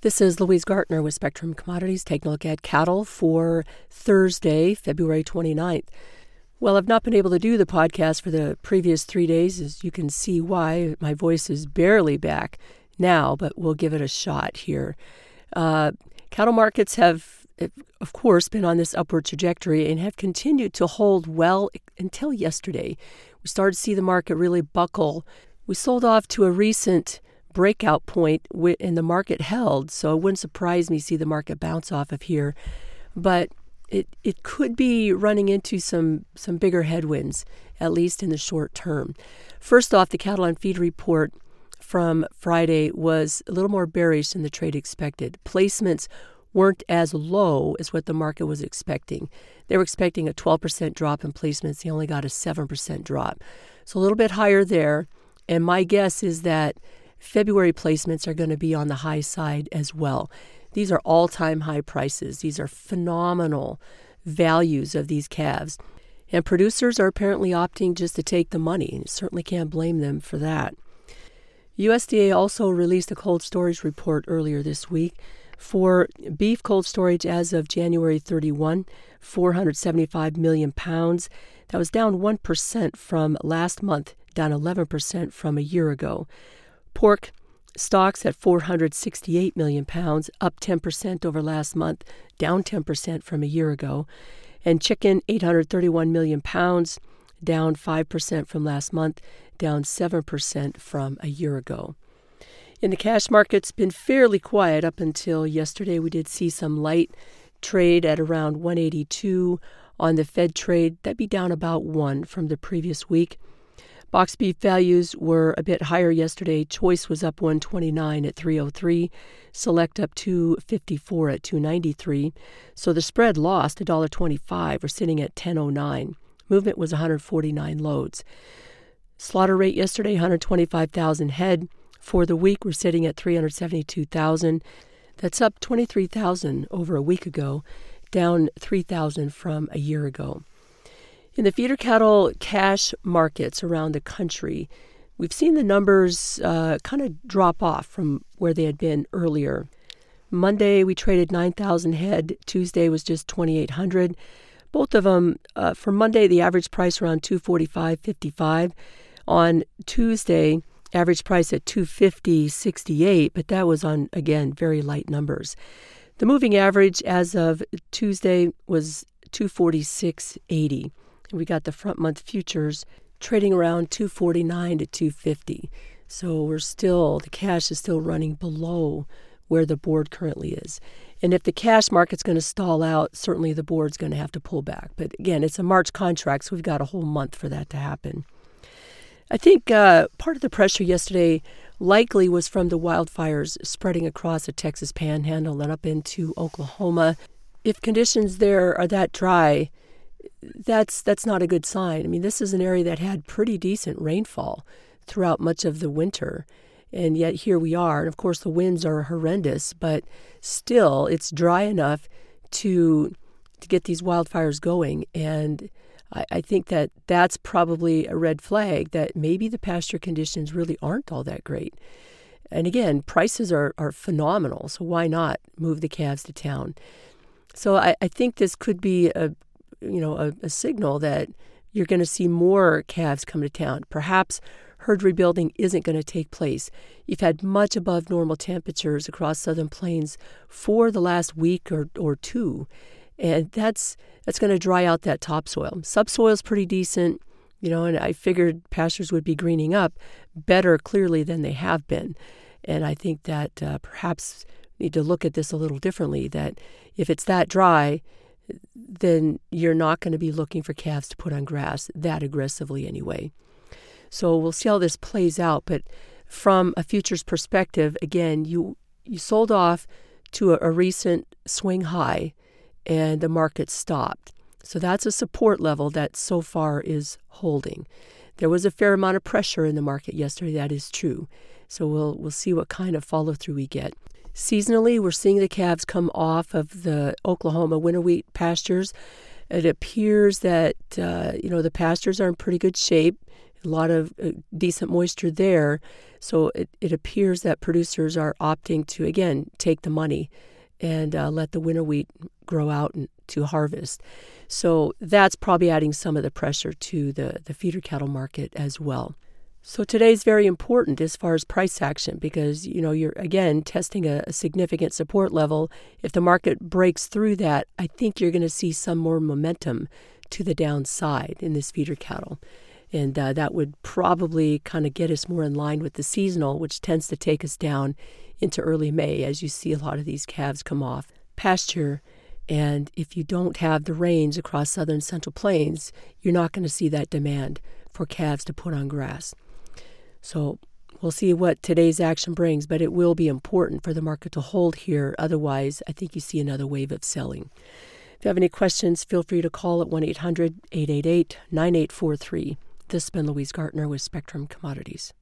This is Louise Gartner with Spectrum Commodities taking a look at cattle for Thursday, February 29th. Well, I've not been able to do the podcast for the previous three days, as you can see why. My voice is barely back now, but we'll give it a shot here. Uh, cattle markets have, of course, been on this upward trajectory and have continued to hold well until yesterday. We started to see the market really buckle. We sold off to a recent breakout point and the market held. So it wouldn't surprise me to see the market bounce off of here. But it, it could be running into some, some bigger headwinds, at least in the short term. First off, the cattle on feed report from Friday was a little more bearish than the trade expected. Placements weren't as low as what the market was expecting. They were expecting a 12% drop in placements. They only got a 7% drop. So a little bit higher there. And my guess is that February placements are going to be on the high side as well. These are all time high prices. These are phenomenal values of these calves. And producers are apparently opting just to take the money. Certainly can't blame them for that. USDA also released a cold storage report earlier this week for beef cold storage as of January 31, 475 million pounds. That was down 1% from last month, down 11% from a year ago. Pork stocks at 468 million pounds, up 10% over last month, down 10% from a year ago. And chicken 831 million pounds, down 5% from last month, down 7% from a year ago. In the cash markets, been fairly quiet up until yesterday. We did see some light trade at around 182 on the Fed trade. That'd be down about one from the previous week. Box beef values were a bit higher yesterday. Choice was up 129 at 303, Select up 254 at 293. So the spread lost $1.25. We're sitting at 1009. Movement was 149 loads. Slaughter rate yesterday 125,000 head. For the week we're sitting at 372,000. That's up 23,000 over a week ago, down 3,000 from a year ago. In the feeder cattle cash markets around the country, we've seen the numbers uh, kind of drop off from where they had been earlier. Monday, we traded 9,000 head. Tuesday was just 2,800. Both of them, uh, for Monday, the average price around 245.55. On Tuesday, average price at 250.68, but that was on, again, very light numbers. The moving average as of Tuesday was 246.80. We got the front month futures trading around 249 to 250. So we're still, the cash is still running below where the board currently is. And if the cash market's going to stall out, certainly the board's going to have to pull back. But again, it's a March contract, so we've got a whole month for that to happen. I think uh, part of the pressure yesterday likely was from the wildfires spreading across the Texas panhandle and up into Oklahoma. If conditions there are that dry, that's that's not a good sign. I mean, this is an area that had pretty decent rainfall throughout much of the winter, and yet here we are. And of course, the winds are horrendous, but still, it's dry enough to to get these wildfires going. And I, I think that that's probably a red flag that maybe the pasture conditions really aren't all that great. And again, prices are, are phenomenal, so why not move the calves to town? So I, I think this could be a you know, a, a signal that you're going to see more calves come to town. Perhaps herd rebuilding isn't going to take place. You've had much above normal temperatures across southern plains for the last week or, or two, and that's that's going to dry out that topsoil. Subsoil is pretty decent, you know, and I figured pastures would be greening up better clearly than they have been, and I think that uh, perhaps need to look at this a little differently. That if it's that dry, then you're not going to be looking for calves to put on grass that aggressively anyway. So we'll see how this plays out. But from a futures perspective, again, you you sold off to a, a recent swing high, and the market stopped. So that's a support level that so far is holding. There was a fair amount of pressure in the market yesterday. That is true. So we'll we'll see what kind of follow through we get. Seasonally, we're seeing the calves come off of the Oklahoma winter wheat pastures. It appears that uh, you know the pastures are in pretty good shape. a lot of uh, decent moisture there. So it, it appears that producers are opting to, again, take the money and uh, let the winter wheat grow out and to harvest. So that's probably adding some of the pressure to the, the feeder cattle market as well. So today is very important as far as price action because you know you're again testing a, a, significant support level. If the market breaks through that, I think you're going to see some more momentum to the downside in this feeder cattle, and uh, that would probably kind of get us more in line with the seasonal, which tends to take us down into early May as you see a lot of these calves come off pasture. And if you don't have the rains across southern central plains, you're not going to see that demand for calves to put on grass. So we'll see what today's action brings, but it will be important for the market to hold here. Otherwise, I think you see another wave of selling. If you have any questions, feel free to call at 1 800 888 9843. This has been Louise Gartner with Spectrum Commodities.